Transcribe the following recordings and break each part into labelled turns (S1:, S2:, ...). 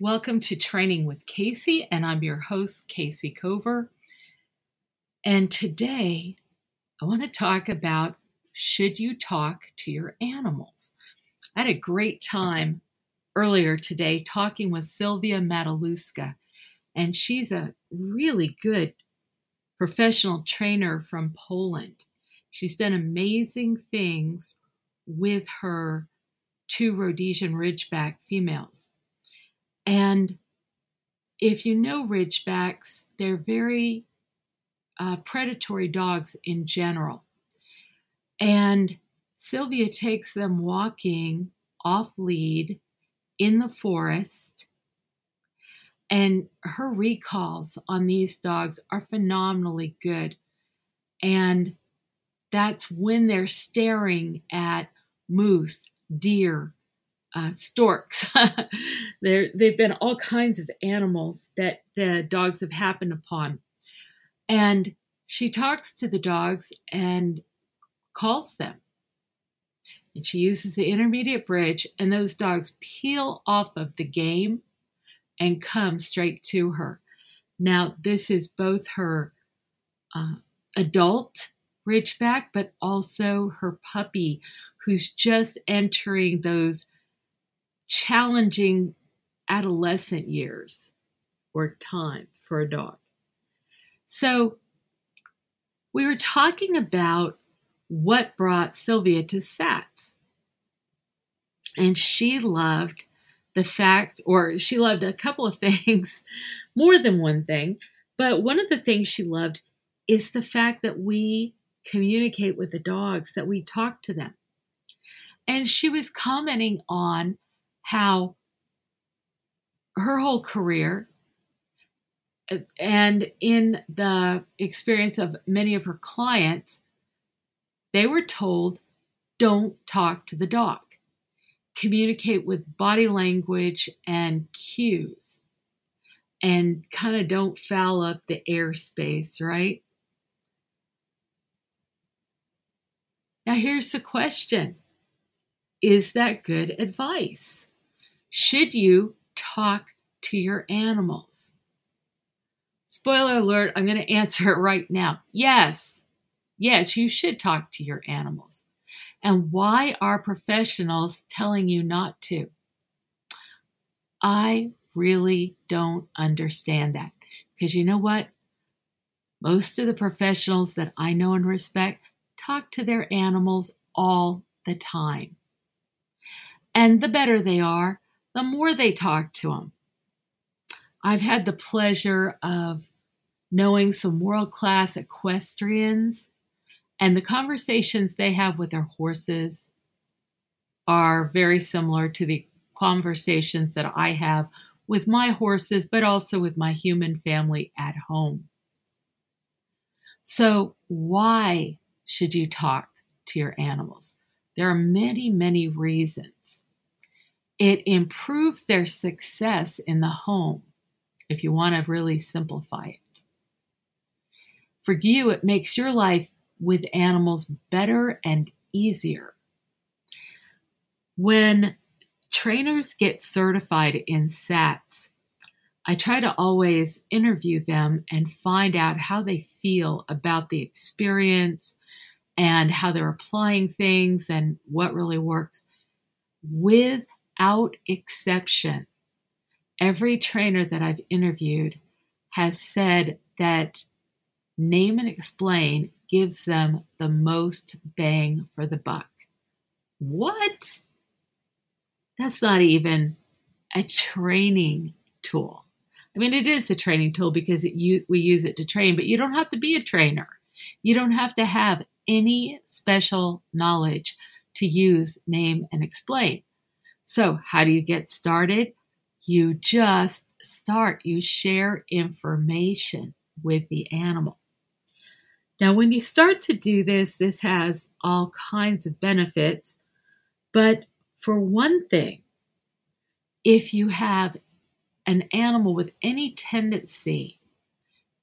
S1: Welcome to Training with Casey, and I'm your host, Casey Cover. And today I want to talk about should you talk to your animals? I had a great time earlier today talking with Sylvia Mataluska, and she's a really good professional trainer from Poland. She's done amazing things with her two Rhodesian Ridgeback females. And if you know Ridgebacks, they're very uh, predatory dogs in general. And Sylvia takes them walking off lead in the forest. And her recalls on these dogs are phenomenally good. And that's when they're staring at moose, deer, uh, storks. there, they've been all kinds of animals that the dogs have happened upon. And she talks to the dogs and calls them. And she uses the intermediate bridge, and those dogs peel off of the game and come straight to her. Now, this is both her uh, adult Ridgeback, but also her puppy, who's just entering those challenging adolescent years or time for a dog. So, we were talking about what brought Sylvia to SATS. And she loved the fact, or she loved a couple of things, more than one thing, but one of the things she loved is the fact that we communicate with the dogs, that we talk to them. And she was commenting on how her whole career and in the experience of many of her clients, they were told don't talk to the dog, communicate with body language and cues, and kind of don't foul up the airspace, right? Now, here's the question Is that good advice? Should you talk to your animals? Spoiler alert, I'm going to answer it right now. Yes, yes, you should talk to your animals. And why are professionals telling you not to? I really don't understand that. Because you know what? Most of the professionals that I know and respect talk to their animals all the time. And the better they are, the more they talk to them. I've had the pleasure of knowing some world class equestrians, and the conversations they have with their horses are very similar to the conversations that I have with my horses, but also with my human family at home. So, why should you talk to your animals? There are many, many reasons. It improves their success in the home, if you want to really simplify it. For you, it makes your life with animals better and easier. When trainers get certified in SATS, I try to always interview them and find out how they feel about the experience and how they're applying things and what really works with without exception, every trainer that I've interviewed has said that name and explain gives them the most bang for the buck. What? That's not even a training tool. I mean, it is a training tool because it, you, we use it to train, but you don't have to be a trainer. You don't have to have any special knowledge to use name and explain. So, how do you get started? You just start, you share information with the animal. Now, when you start to do this, this has all kinds of benefits. But for one thing, if you have an animal with any tendency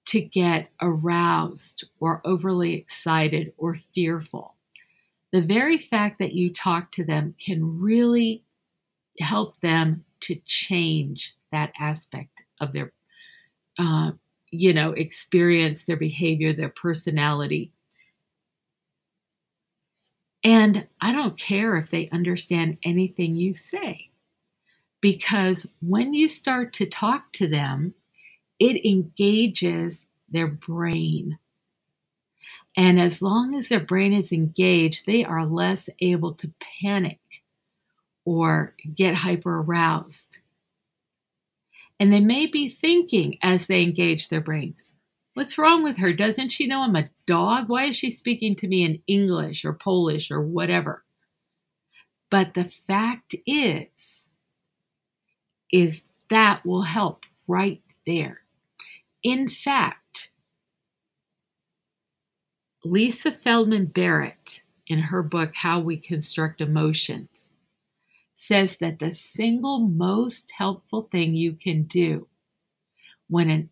S1: to get aroused or overly excited or fearful, the very fact that you talk to them can really help them to change that aspect of their, uh, you know, experience, their behavior, their personality. And I don't care if they understand anything you say, because when you start to talk to them, it engages their brain. And as long as their brain is engaged, they are less able to panic or get hyper aroused. And they may be thinking as they engage their brains, What's wrong with her? Doesn't she know I'm a dog? Why is she speaking to me in English or Polish or whatever? But the fact is, is that will help right there. In fact, Lisa Feldman Barrett, in her book, How We Construct Emotions, says that the single most helpful thing you can do when an,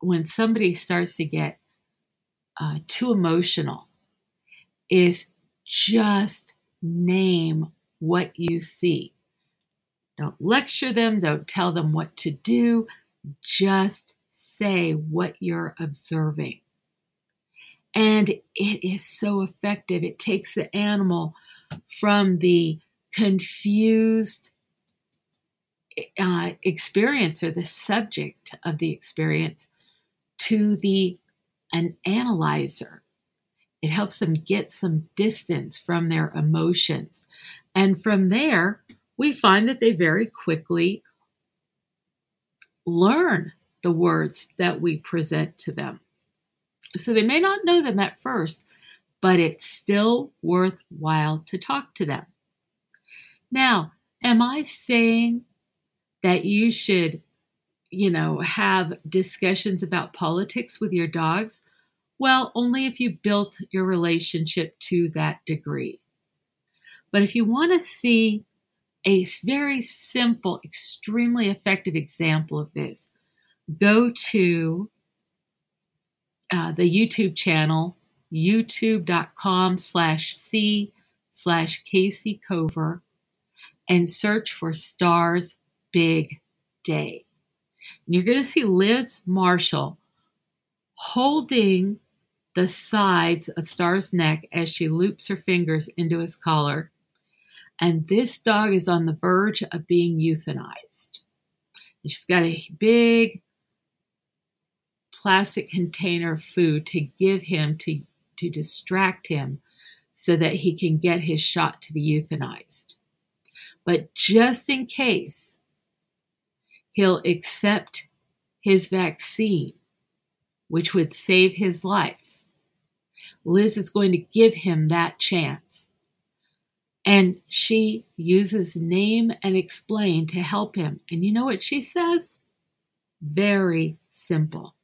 S1: when somebody starts to get uh, too emotional is just name what you see. Don't lecture them, don't tell them what to do, just say what you're observing. And it is so effective. It takes the animal from the confused uh, experience or the subject of the experience to the an analyzer. It helps them get some distance from their emotions. And from there, we find that they very quickly learn the words that we present to them. So they may not know them at first, but it's still worthwhile to talk to them. Now, am I saying that you should, you know, have discussions about politics with your dogs? Well, only if you built your relationship to that degree. But if you want to see a very simple, extremely effective example of this, go to uh, the YouTube channel, youtube.com slash C slash Casey Cover and search for Stars Big Day. And you're going to see Liz Marshall holding the sides of Star's neck as she loops her fingers into his collar. And this dog is on the verge of being euthanized. And she's got a big plastic container of food to give him to, to distract him so that he can get his shot to be euthanized. But just in case, he'll accept his vaccine, which would save his life. Liz is going to give him that chance. And she uses name and explain to help him. And you know what she says? Very simple.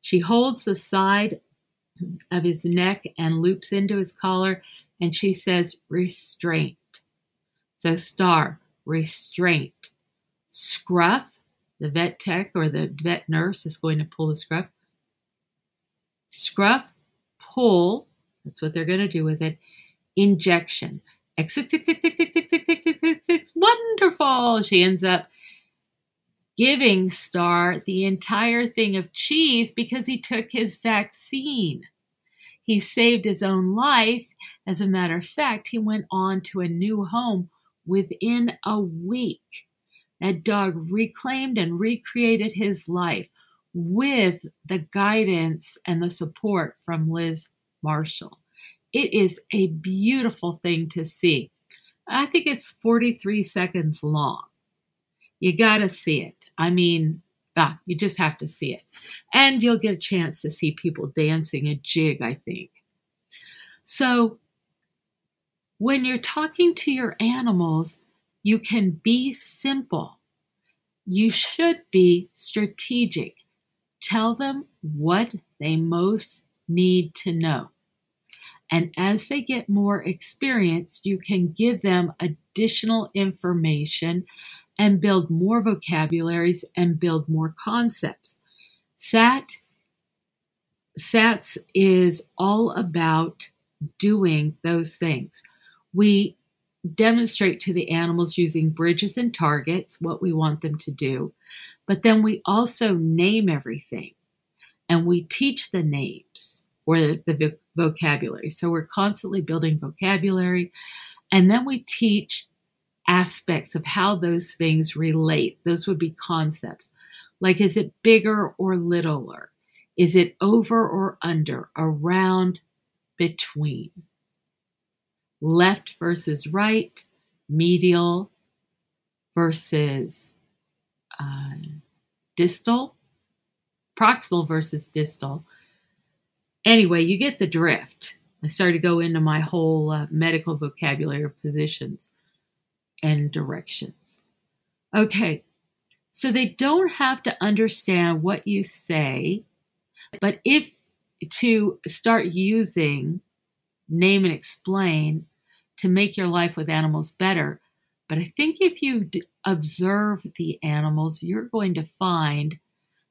S1: She holds the side of his neck and loops into his collar, and she says, Restraint. The star, restraint. Scruff, the vet tech or the vet nurse is going to pull the scruff. Scruff, pull, that's what they're going to do with it. Injection. Exit, tick, tick, tick, tick, tick, tick, tick, tick, tick. Wonderful. She ends up giving Star the entire thing of cheese because he took his vaccine. He saved his own life. As a matter of fact, he went on to a new home Within a week, that dog reclaimed and recreated his life with the guidance and the support from Liz Marshall. It is a beautiful thing to see. I think it's 43 seconds long. You got to see it. I mean, ah, you just have to see it. And you'll get a chance to see people dancing a jig, I think. So when you're talking to your animals, you can be simple. You should be strategic. Tell them what they most need to know. And as they get more experience, you can give them additional information and build more vocabularies and build more concepts. SAT SATS is all about doing those things. We demonstrate to the animals using bridges and targets what we want them to do, but then we also name everything and we teach the names or the, the vocabulary. So we're constantly building vocabulary and then we teach aspects of how those things relate. Those would be concepts. Like, is it bigger or littler? Is it over or under, around, between? left versus right, medial versus uh, distal, proximal versus distal. Anyway, you get the drift. I started to go into my whole uh, medical vocabulary of positions and directions. Okay, so they don't have to understand what you say, but if to start using name and explain to make your life with animals better. But I think if you d- observe the animals, you're going to find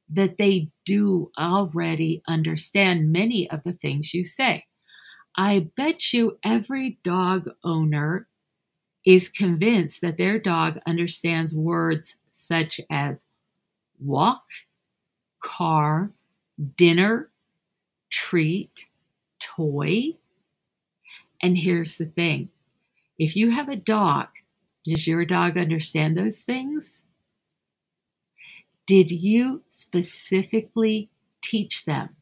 S1: that they do already understand many of the things you say. I bet you every dog owner is convinced that their dog understands words such as walk, car, dinner, treat, toy, and here's the thing if you have a dog, does your dog understand those things? Did you specifically teach them?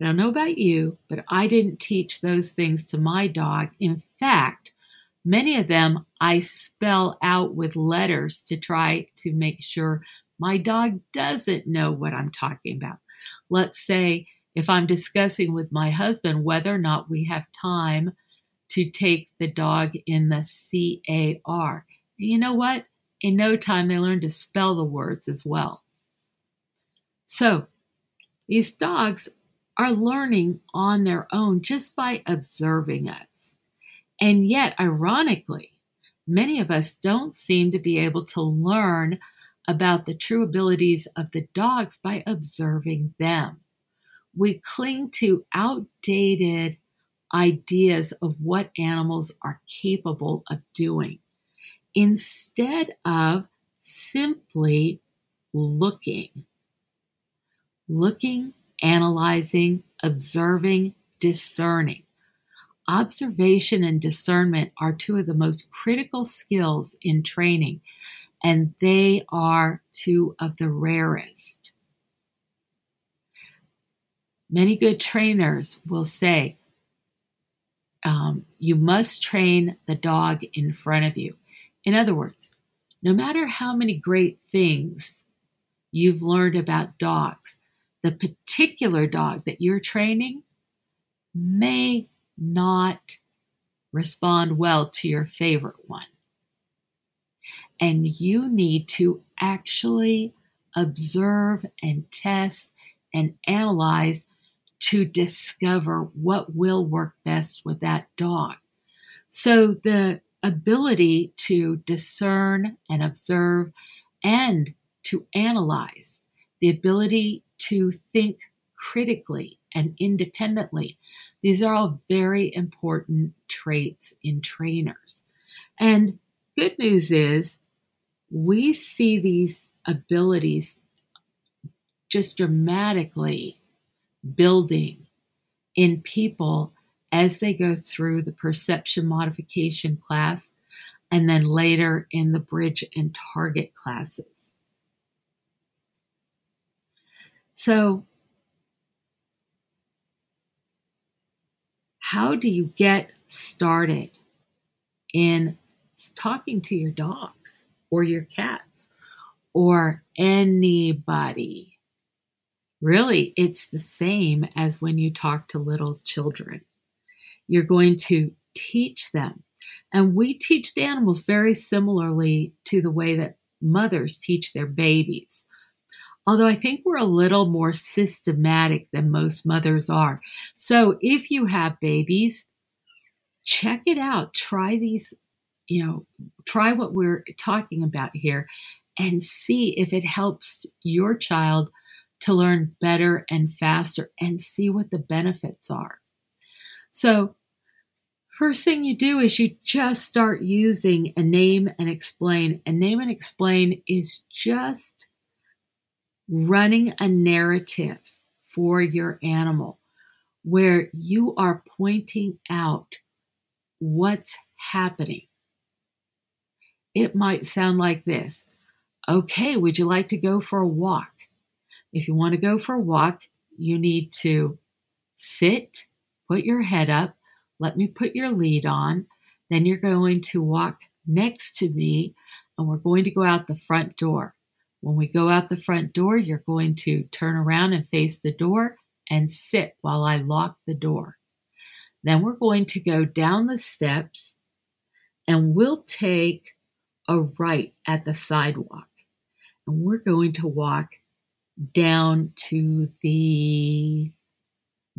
S1: I don't know about you, but I didn't teach those things to my dog. In fact, many of them I spell out with letters to try to make sure my dog doesn't know what I'm talking about. Let's say if I'm discussing with my husband whether or not we have time to take the dog in the CAR. You know what? In no time, they learn to spell the words as well. So, these dogs are learning on their own just by observing us. And yet, ironically, many of us don't seem to be able to learn about the true abilities of the dogs by observing them we cling to outdated ideas of what animals are capable of doing instead of simply looking. Looking, analyzing, observing, discerning. Observation and discernment are two of the most critical skills in training, and they are two of the rarest. Many good trainers will say, um, you must train the dog in front of you. In other words, no matter how many great things you've learned about dogs, the particular dog that you're training may not respond well to your favorite one. And you need to actually observe and test and analyze to discover what will work best with that dog. So the ability to discern and observe and to analyze, the ability to think critically and independently. These are all very important traits in trainers. And good news is we see these abilities just dramatically building in people as they go through the perception modification class and then later in the bridge and target classes. So, how do you get started in talking to your dogs or your cats or anybody Really, it's the same as when you talk to little children. You're going to teach them. And we teach the animals very similarly to the way that mothers teach their babies. Although I think we're a little more systematic than most mothers are. So if you have babies, check it out. Try these, you know, try what we're talking about here and see if it helps your child to learn better and faster and see what the benefits are. So, first thing you do is you just start using a name and explain. A name and explain is just running a narrative for your animal where you are pointing out what's happening. It might sound like this Okay, would you like to go for a walk? If you want to go for a walk, you need to sit, put your head up, let me put your lead on. Then you're going to walk next to me and we're going to go out the front door. When we go out the front door, you're going to turn around and face the door and sit while I lock the door. Then we're going to go down the steps and we'll take a right at the sidewalk. And we're going to walk down to the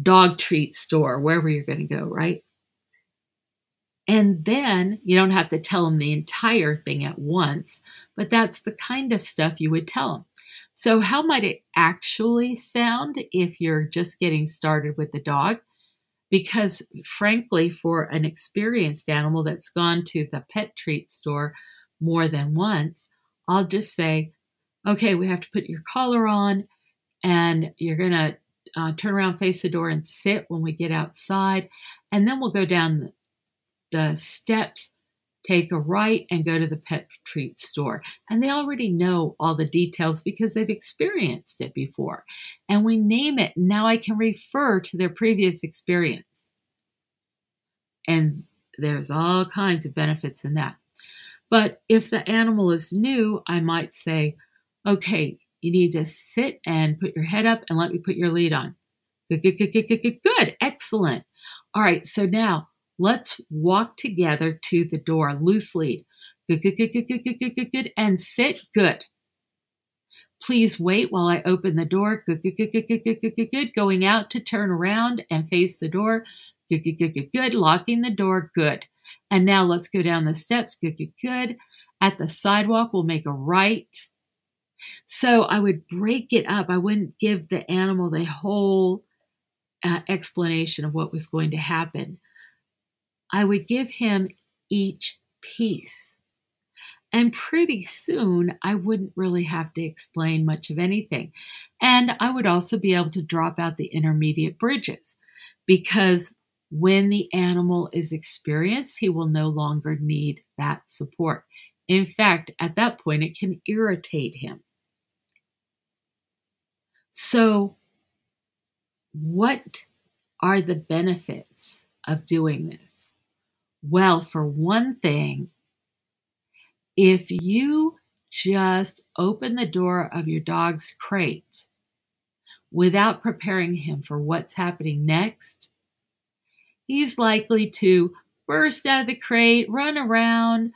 S1: dog treat store, wherever you're going to go, right? And then you don't have to tell them the entire thing at once, but that's the kind of stuff you would tell them. So, how might it actually sound if you're just getting started with the dog? Because, frankly, for an experienced animal that's gone to the pet treat store more than once, I'll just say, okay, we have to put your collar on and you're going to uh, turn around, face the door, and sit when we get outside. And then we'll go down the, the steps, take a right, and go to the pet treat store. And they already know all the details because they've experienced it before. And we name it. Now I can refer to their previous experience. And there's all kinds of benefits in that. But if the animal is new, I might say, okay, you need to sit and put your head up and let me put your lead on. Good, good, good, good, good, good, good. Excellent. All right, so now let's walk together to the door. Loose lead. Good, good, good, good, good, good, good, good, good. And sit. Good. Please wait while I open the door. Good, good, good, good, good, good, good, good, good. Going out to turn around and face the door. Good, good, good, good, good. Locking the door. Good. And now let's go down the steps. Good, good, good. At the sidewalk, we'll make a right. So I would break it up. I wouldn't give the animal the whole uh, explanation of what was going to happen. I would give him each piece. And pretty soon, I wouldn't really have to explain much of anything. And I would also be able to drop out the intermediate bridges because when the animal is experienced, he will no longer need that support. In fact, at that point, it can irritate him. So, what are the benefits of doing this? Well, for one thing, if you just open the door of your dog's crate without preparing him for what's happening next, he's likely to burst out of the crate, run around,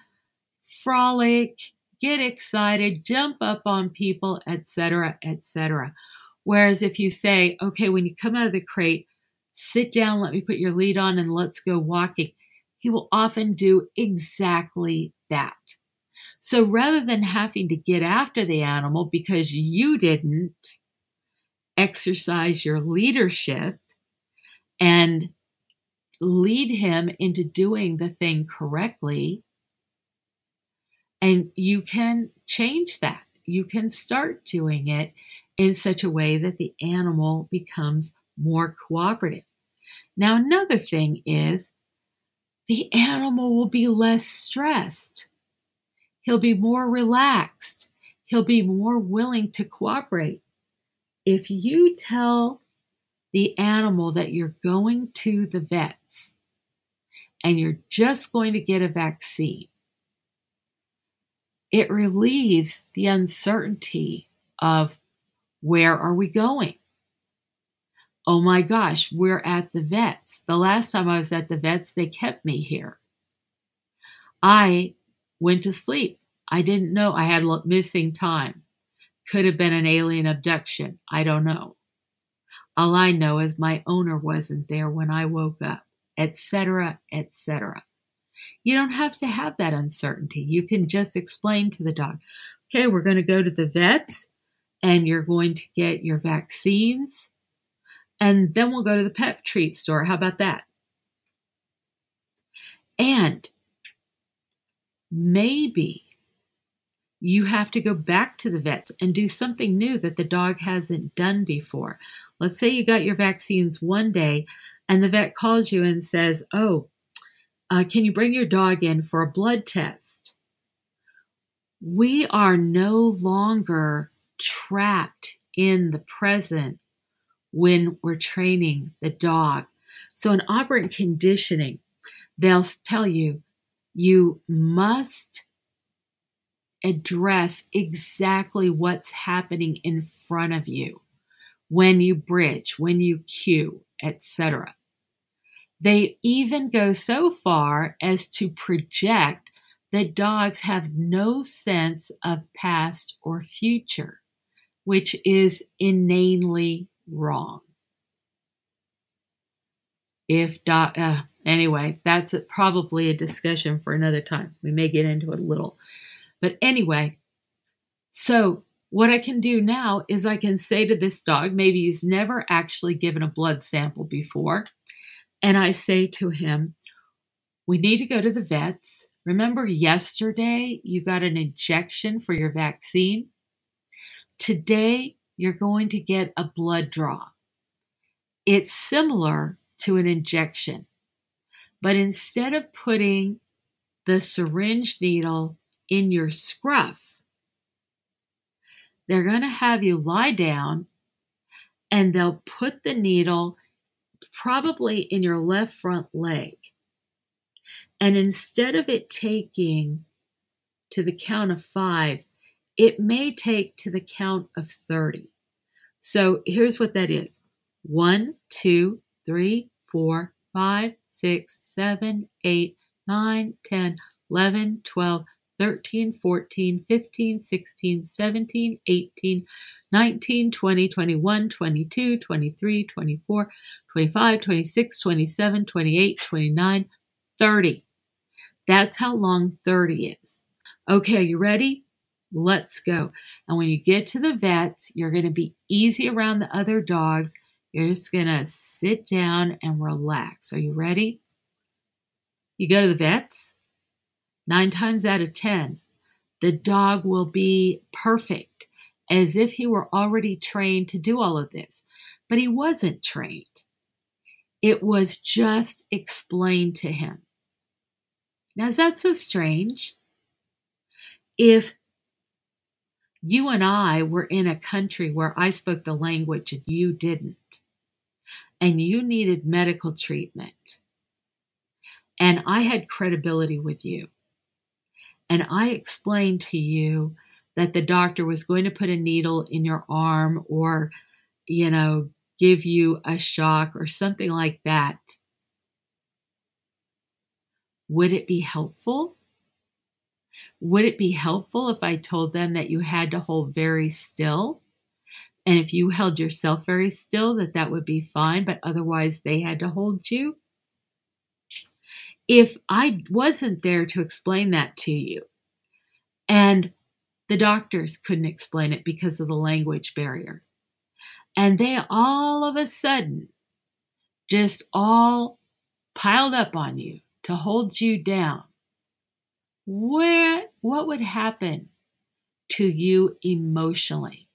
S1: frolic, get excited, jump up on people, etc., etc. Whereas if you say, okay, when you come out of the crate, sit down, let me put your lead on, and let's go walking, he will often do exactly that. So rather than having to get after the animal because you didn't exercise your leadership and lead him into doing the thing correctly, and you can change that. You can start doing it in such a way that the animal becomes more cooperative. Now, another thing is the animal will be less stressed. He'll be more relaxed. He'll be more willing to cooperate. If you tell the animal that you're going to the vets and you're just going to get a vaccine, it relieves the uncertainty of where are we going? Oh my gosh, we're at the vets. The last time I was at the vets, they kept me here. I went to sleep. I didn't know I had missing time. Could have been an alien abduction. I don't know. All I know is my owner wasn't there when I woke up, etc., etc. You don't have to have that uncertainty. You can just explain to the dog, okay, we're going to go to the vets and you're going to get your vaccines. And then we'll go to the pet treat store. How about that? And maybe you have to go back to the vets and do something new that the dog hasn't done before. Let's say you got your vaccines one day and the vet calls you and says, Oh, uh, can you bring your dog in for a blood test? We are no longer trapped in the present when we're training the dog. So in operant conditioning, they'll tell you you must address exactly what's happening in front of you when you bridge, when you cue, etc. They even go so far as to project that dogs have no sense of past or future which is inanely wrong. If dot uh, anyway, that's probably a discussion for another time. We may get into it a little. But anyway, so what I can do now is I can say to this dog, maybe he's never actually given a blood sample before, and I say to him, We need to go to the vets. Remember yesterday you got an injection for your vaccine? Today, you're going to get a blood draw. It's similar to an injection, but instead of putting the syringe needle in your scruff, they're going to have you lie down and they'll put the needle probably in your left front leg. And instead of it taking to the count of five it may take to the count of 30. So here's what that is one, two, three, four, five, six, seven, eight, nine, ten, eleven, twelve, thirteen, fourteen, fifteen, sixteen, seventeen, eighteen, nineteen, twenty, twenty-one, twenty-two, twenty-three, twenty-four, twenty-five, twenty-six, twenty-seven, twenty-eight, twenty-nine, thirty. That's how long 30 is. Okay, are you ready? let's go. And when you get to the vets, you're going to be easy around the other dogs. You're just going to sit down and relax. Are you ready? You go to the vets, nine times out of 10, the dog will be perfect, as if he were already trained to do all of this. But he wasn't trained, it was just explained to him. Now, is that so strange? If you and I were in a country where I spoke the language and you didn't. And you needed medical treatment. And I had credibility with you. And I explained to you that the doctor was going to put a needle in your arm or, you know, give you a shock or something like that. Would it be helpful? Would it be helpful if I told them that you had to hold very still? And if you held yourself very still, that that would be fine, but otherwise they had to hold you? If I wasn't there to explain that to you, and the doctors couldn't explain it because of the language barrier, and they all of a sudden just all piled up on you to hold you down where what would happen to you emotionally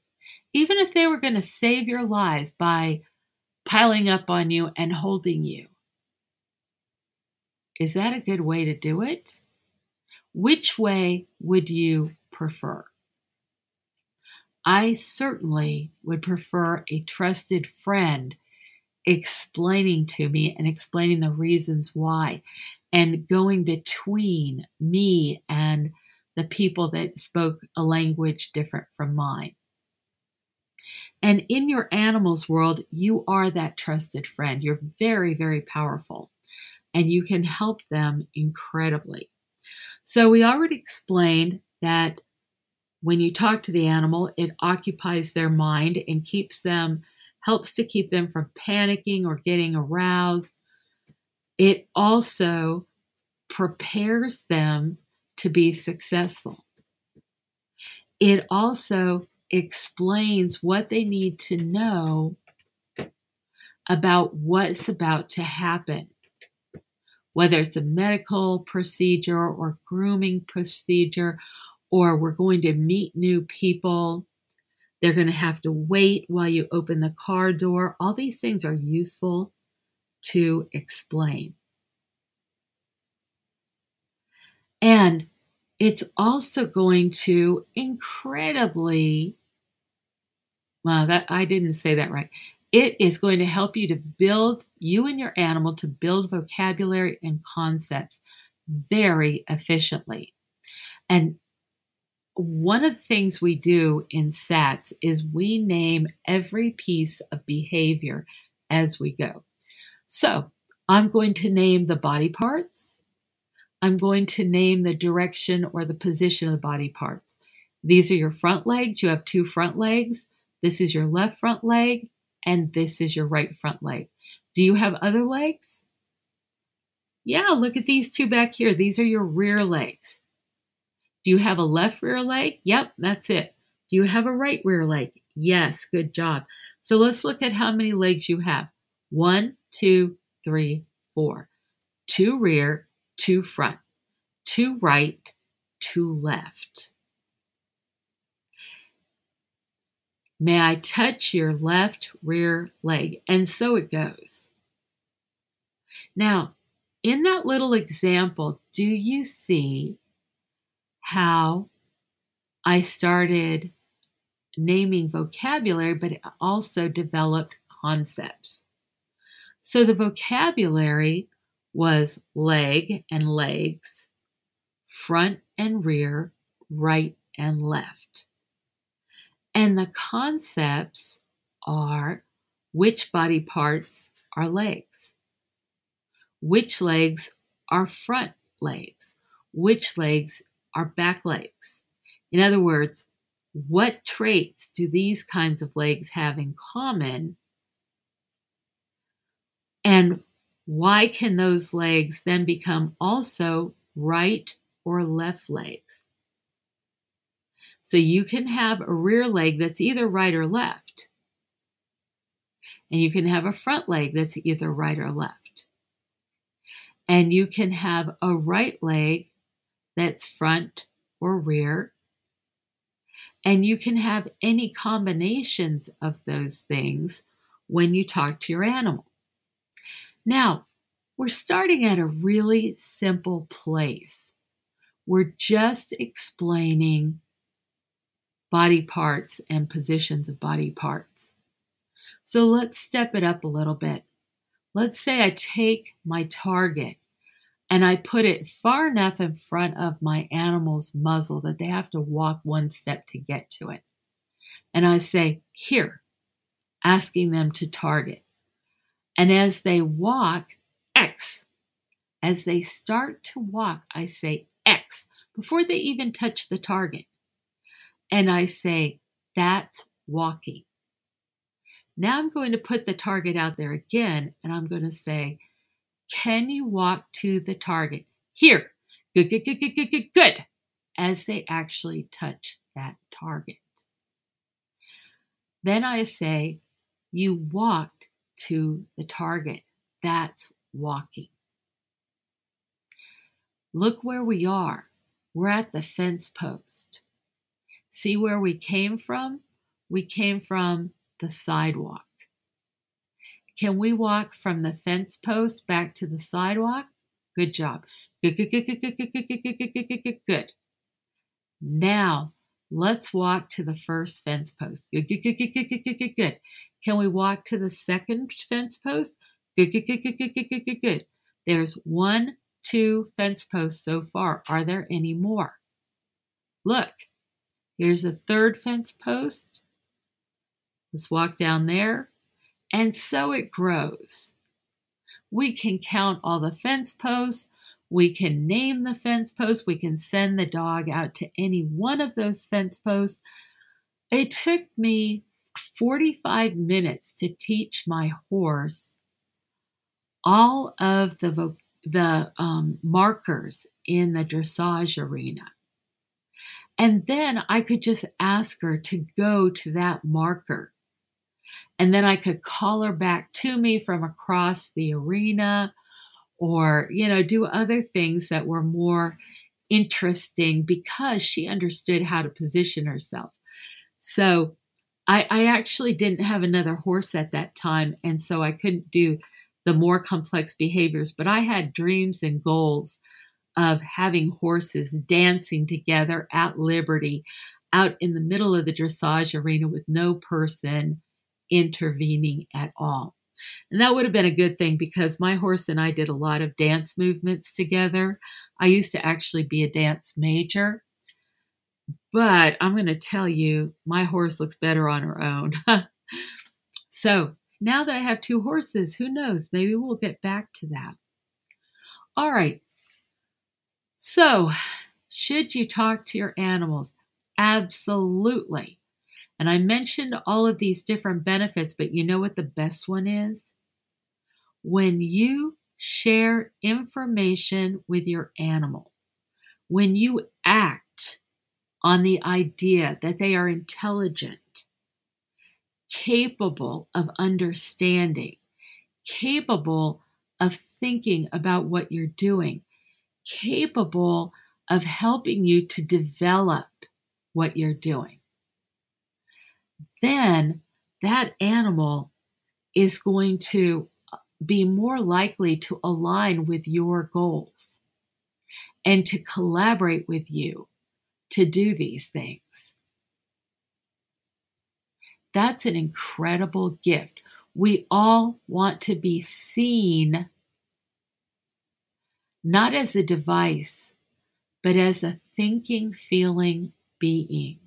S1: even if they were going to save your lives by piling up on you and holding you is that a good way to do it which way would you prefer i certainly would prefer a trusted friend explaining to me and explaining the reasons why and going between me and the people that spoke a language different from mine. And in your animal's world, you are that trusted friend. You're very, very powerful and you can help them incredibly. So, we already explained that when you talk to the animal, it occupies their mind and keeps them, helps to keep them from panicking or getting aroused it also prepares them to be successful. It also explains what they need to know about what's about to happen, whether it's a medical procedure or grooming procedure, or we're going to meet new people. They're going to have to wait while you open the car door. All these things are useful to explain. And it's also going to incredibly, well, that I didn't say that right. It is going to help you to build you and your animal to build vocabulary and concepts very efficiently. And one of the things we do in SATS is we name every piece of behavior as we go. So I'm going to name the body parts. I'm going to name the direction or the position of the body parts. These are your front legs. You have two front legs. This is your left front leg, and this is your right front leg. Do you have other legs? Yeah, look at these two back here. These are your rear legs. Do you have a left rear leg? Yep, that's it. Do you have a right rear leg? Yes, good job. So let's look at how many legs you have. One, two, three, four. Two rear, two front, two right, two left. May I touch your left rear leg? And so it goes. Now, in that little example, do you see how I started naming vocabulary, but also developed concepts? So the vocabulary was leg and legs, front and rear, right and left. And the concepts are which body parts are legs, which legs are front legs, which legs are back legs. In other words, what traits do these kinds of legs have in common and why can those legs then become also right or left legs? So you can have a rear leg that's either right or left. And you can have a front leg that's either right or left. And you can have a right leg that's front or rear. And you can have any combinations of those things when you talk to your animal. Now, we're starting at a really simple place. We're just explaining body parts and positions of body parts. So let's step it up a little bit. Let's say I take my target and I put it far enough in front of my animal's muzzle that they have to walk one step to get to it. And I say, here, asking them to target. And as they walk, X. As they start to walk, I say X before they even touch the target. And I say, that's walking. Now I'm going to put the target out there again and I'm going to say, can you walk to the target? Here. Good, good, good, good, good, good, good. As they actually touch that target. Then I say, you walked to the target. That's walking. Look where we are. We're at the fence post. See where we came from? We came from the sidewalk. Can we walk from the fence post back to the sidewalk? Good job. Good, good, good, good, good, good, good, good, good, good, good, good. Now Let's walk to the first fence post. Good, good, good, good, good, good, good, good, good. Can we walk to the second fence post? Good, good, good, good, good, good, good, good, good. There's one, two fence posts so far. Are there any more? Look, here's a third fence post. Let's walk down there. And so it grows. We can count all the fence posts. We can name the fence post. We can send the dog out to any one of those fence posts. It took me 45 minutes to teach my horse all of the, vo- the um, markers in the dressage arena. And then I could just ask her to go to that marker. And then I could call her back to me from across the arena or, you know, do other things that were more interesting because she understood how to position herself. So I, I actually didn't have another horse at that time. And so I couldn't do the more complex behaviors, but I had dreams and goals of having horses dancing together at liberty out in the middle of the dressage arena with no person intervening at all. And that would have been a good thing because my horse and I did a lot of dance movements together. I used to actually be a dance major. But I'm going to tell you, my horse looks better on her own. so now that I have two horses, who knows? Maybe we'll get back to that. All right. So, should you talk to your animals? Absolutely. And I mentioned all of these different benefits, but you know what the best one is? When you share information with your animal, when you act on the idea that they are intelligent, capable of understanding, capable of thinking about what you're doing, capable of helping you to develop what you're doing then that animal is going to be more likely to align with your goals and to collaborate with you to do these things. That's an incredible gift. We all want to be seen not as a device, but as a thinking, feeling being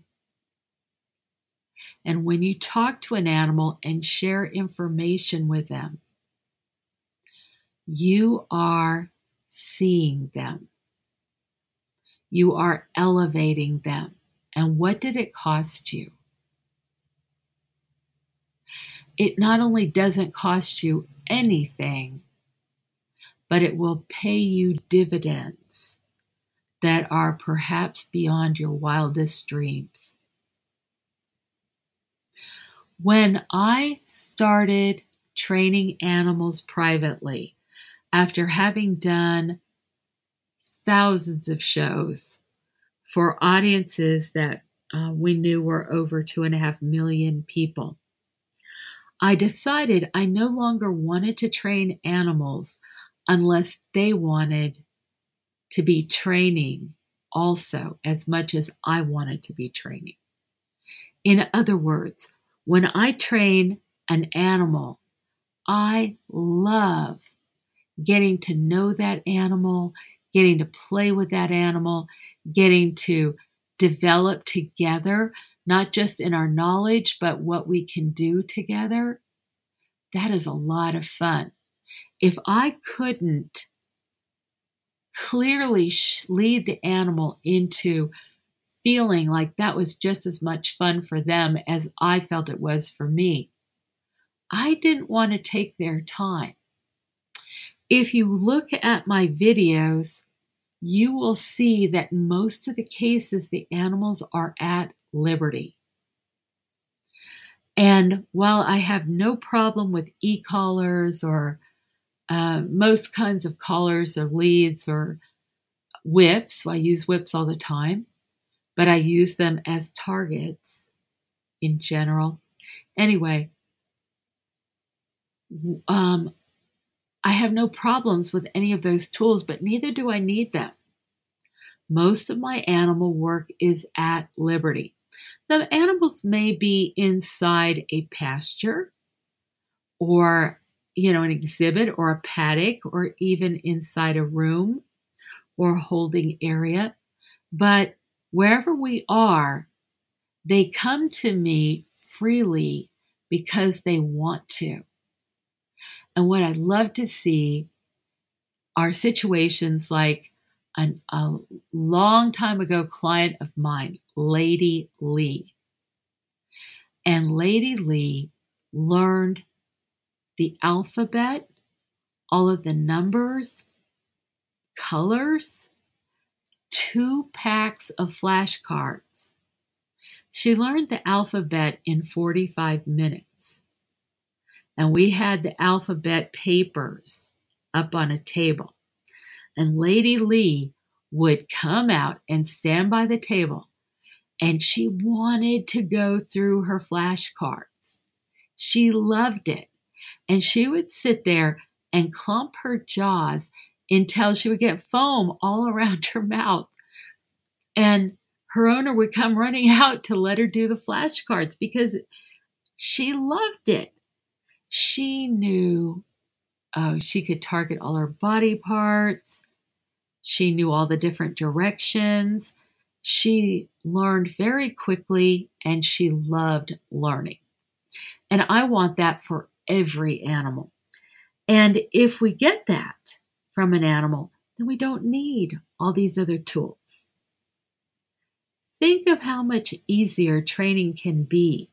S1: and when you talk to an animal and share information with them, you are seeing them. You are elevating them. And what did it cost you? It not only doesn't cost you anything, but it will pay you dividends that are perhaps beyond your wildest dreams. When I started training animals privately, after having done thousands of shows for audiences that uh, we knew were over two and a half million people, I decided I no longer wanted to train animals unless they wanted to be training also as much as I wanted to be training. In other words, when I train an animal, I love getting to know that animal, getting to play with that animal, getting to develop together, not just in our knowledge, but what we can do together. That is a lot of fun. If I couldn't clearly lead the animal into feeling like that was just as much fun for them as I felt it was for me. I didn't want to take their time. If you look at my videos, you will see that most of the cases the animals are at liberty. And while I have no problem with e collars or uh, most kinds of collars or leads or whips, I use whips all the time, but I use them as targets in general. Anyway, um, I have no problems with any of those tools, but neither do I need them. Most of my animal work is at liberty. The animals may be inside a pasture or you know, an exhibit or a paddock or even inside a room or holding area. But wherever we are, they come to me freely because they want to. And what I'd love to see are situations like an, a long time ago client of mine, Lady Lee. And Lady Lee learned the alphabet, all of the numbers, colors, two packs of flashcards. She learned the alphabet in 45 minutes. And we had the alphabet papers up on a table. And Lady Lee would come out and stand by the table. And she wanted to go through her flashcards. She loved it. And she would sit there and clump her jaws until she would get foam all around her mouth. And her owner would come running out to let her do the flashcards because she loved it. She knew, oh, she could target all her body parts. She knew all the different directions. She learned very quickly and she loved learning. And I want that for every animal. And if we get that, from an animal, then we don't need all these other tools. Think of how much easier training can be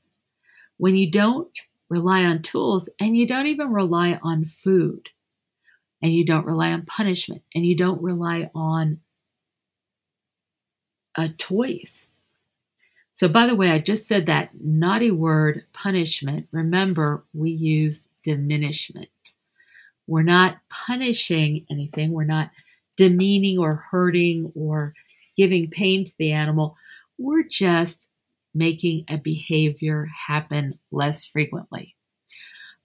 S1: when you don't rely on tools and you don't even rely on food and you don't rely on punishment and you don't rely on a toys. So, by the way, I just said that naughty word punishment. Remember, we use diminishment. We're not punishing anything. We're not demeaning or hurting or giving pain to the animal. We're just making a behavior happen less frequently.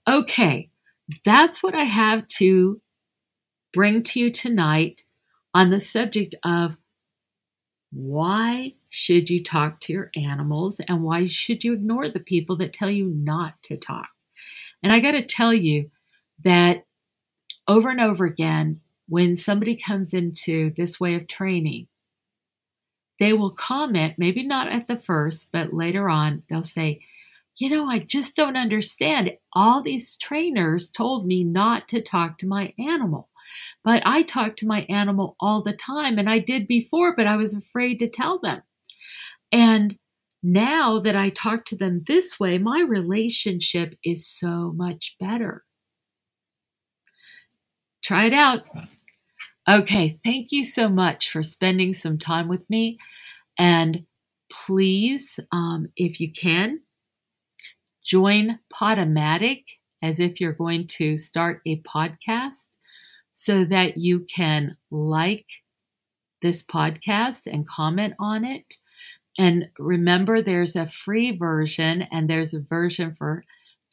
S1: Okay, that's what I have to bring to you tonight on the subject of why should you talk to your animals and why should you ignore the people that tell you not to talk. And I got to tell you that over and over again when somebody comes into this way of training. They will comment, maybe not at the first, but later on, they'll say, You know, I just don't understand. All these trainers told me not to talk to my animal, but I talk to my animal all the time, and I did before, but I was afraid to tell them. And now that I talk to them this way, my relationship is so much better. Try it out. Okay, thank you so much for spending some time with me. And please, um, if you can, join Podomatic as if you're going to start a podcast so that you can like this podcast and comment on it. And remember, there's a free version and there's a version for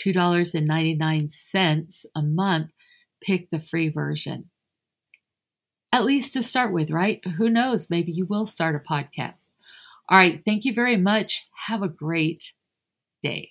S1: $2.99 a month pick the free version. At least to start with, right? Who knows? Maybe you will start a podcast. All right. Thank you very much. Have a great day.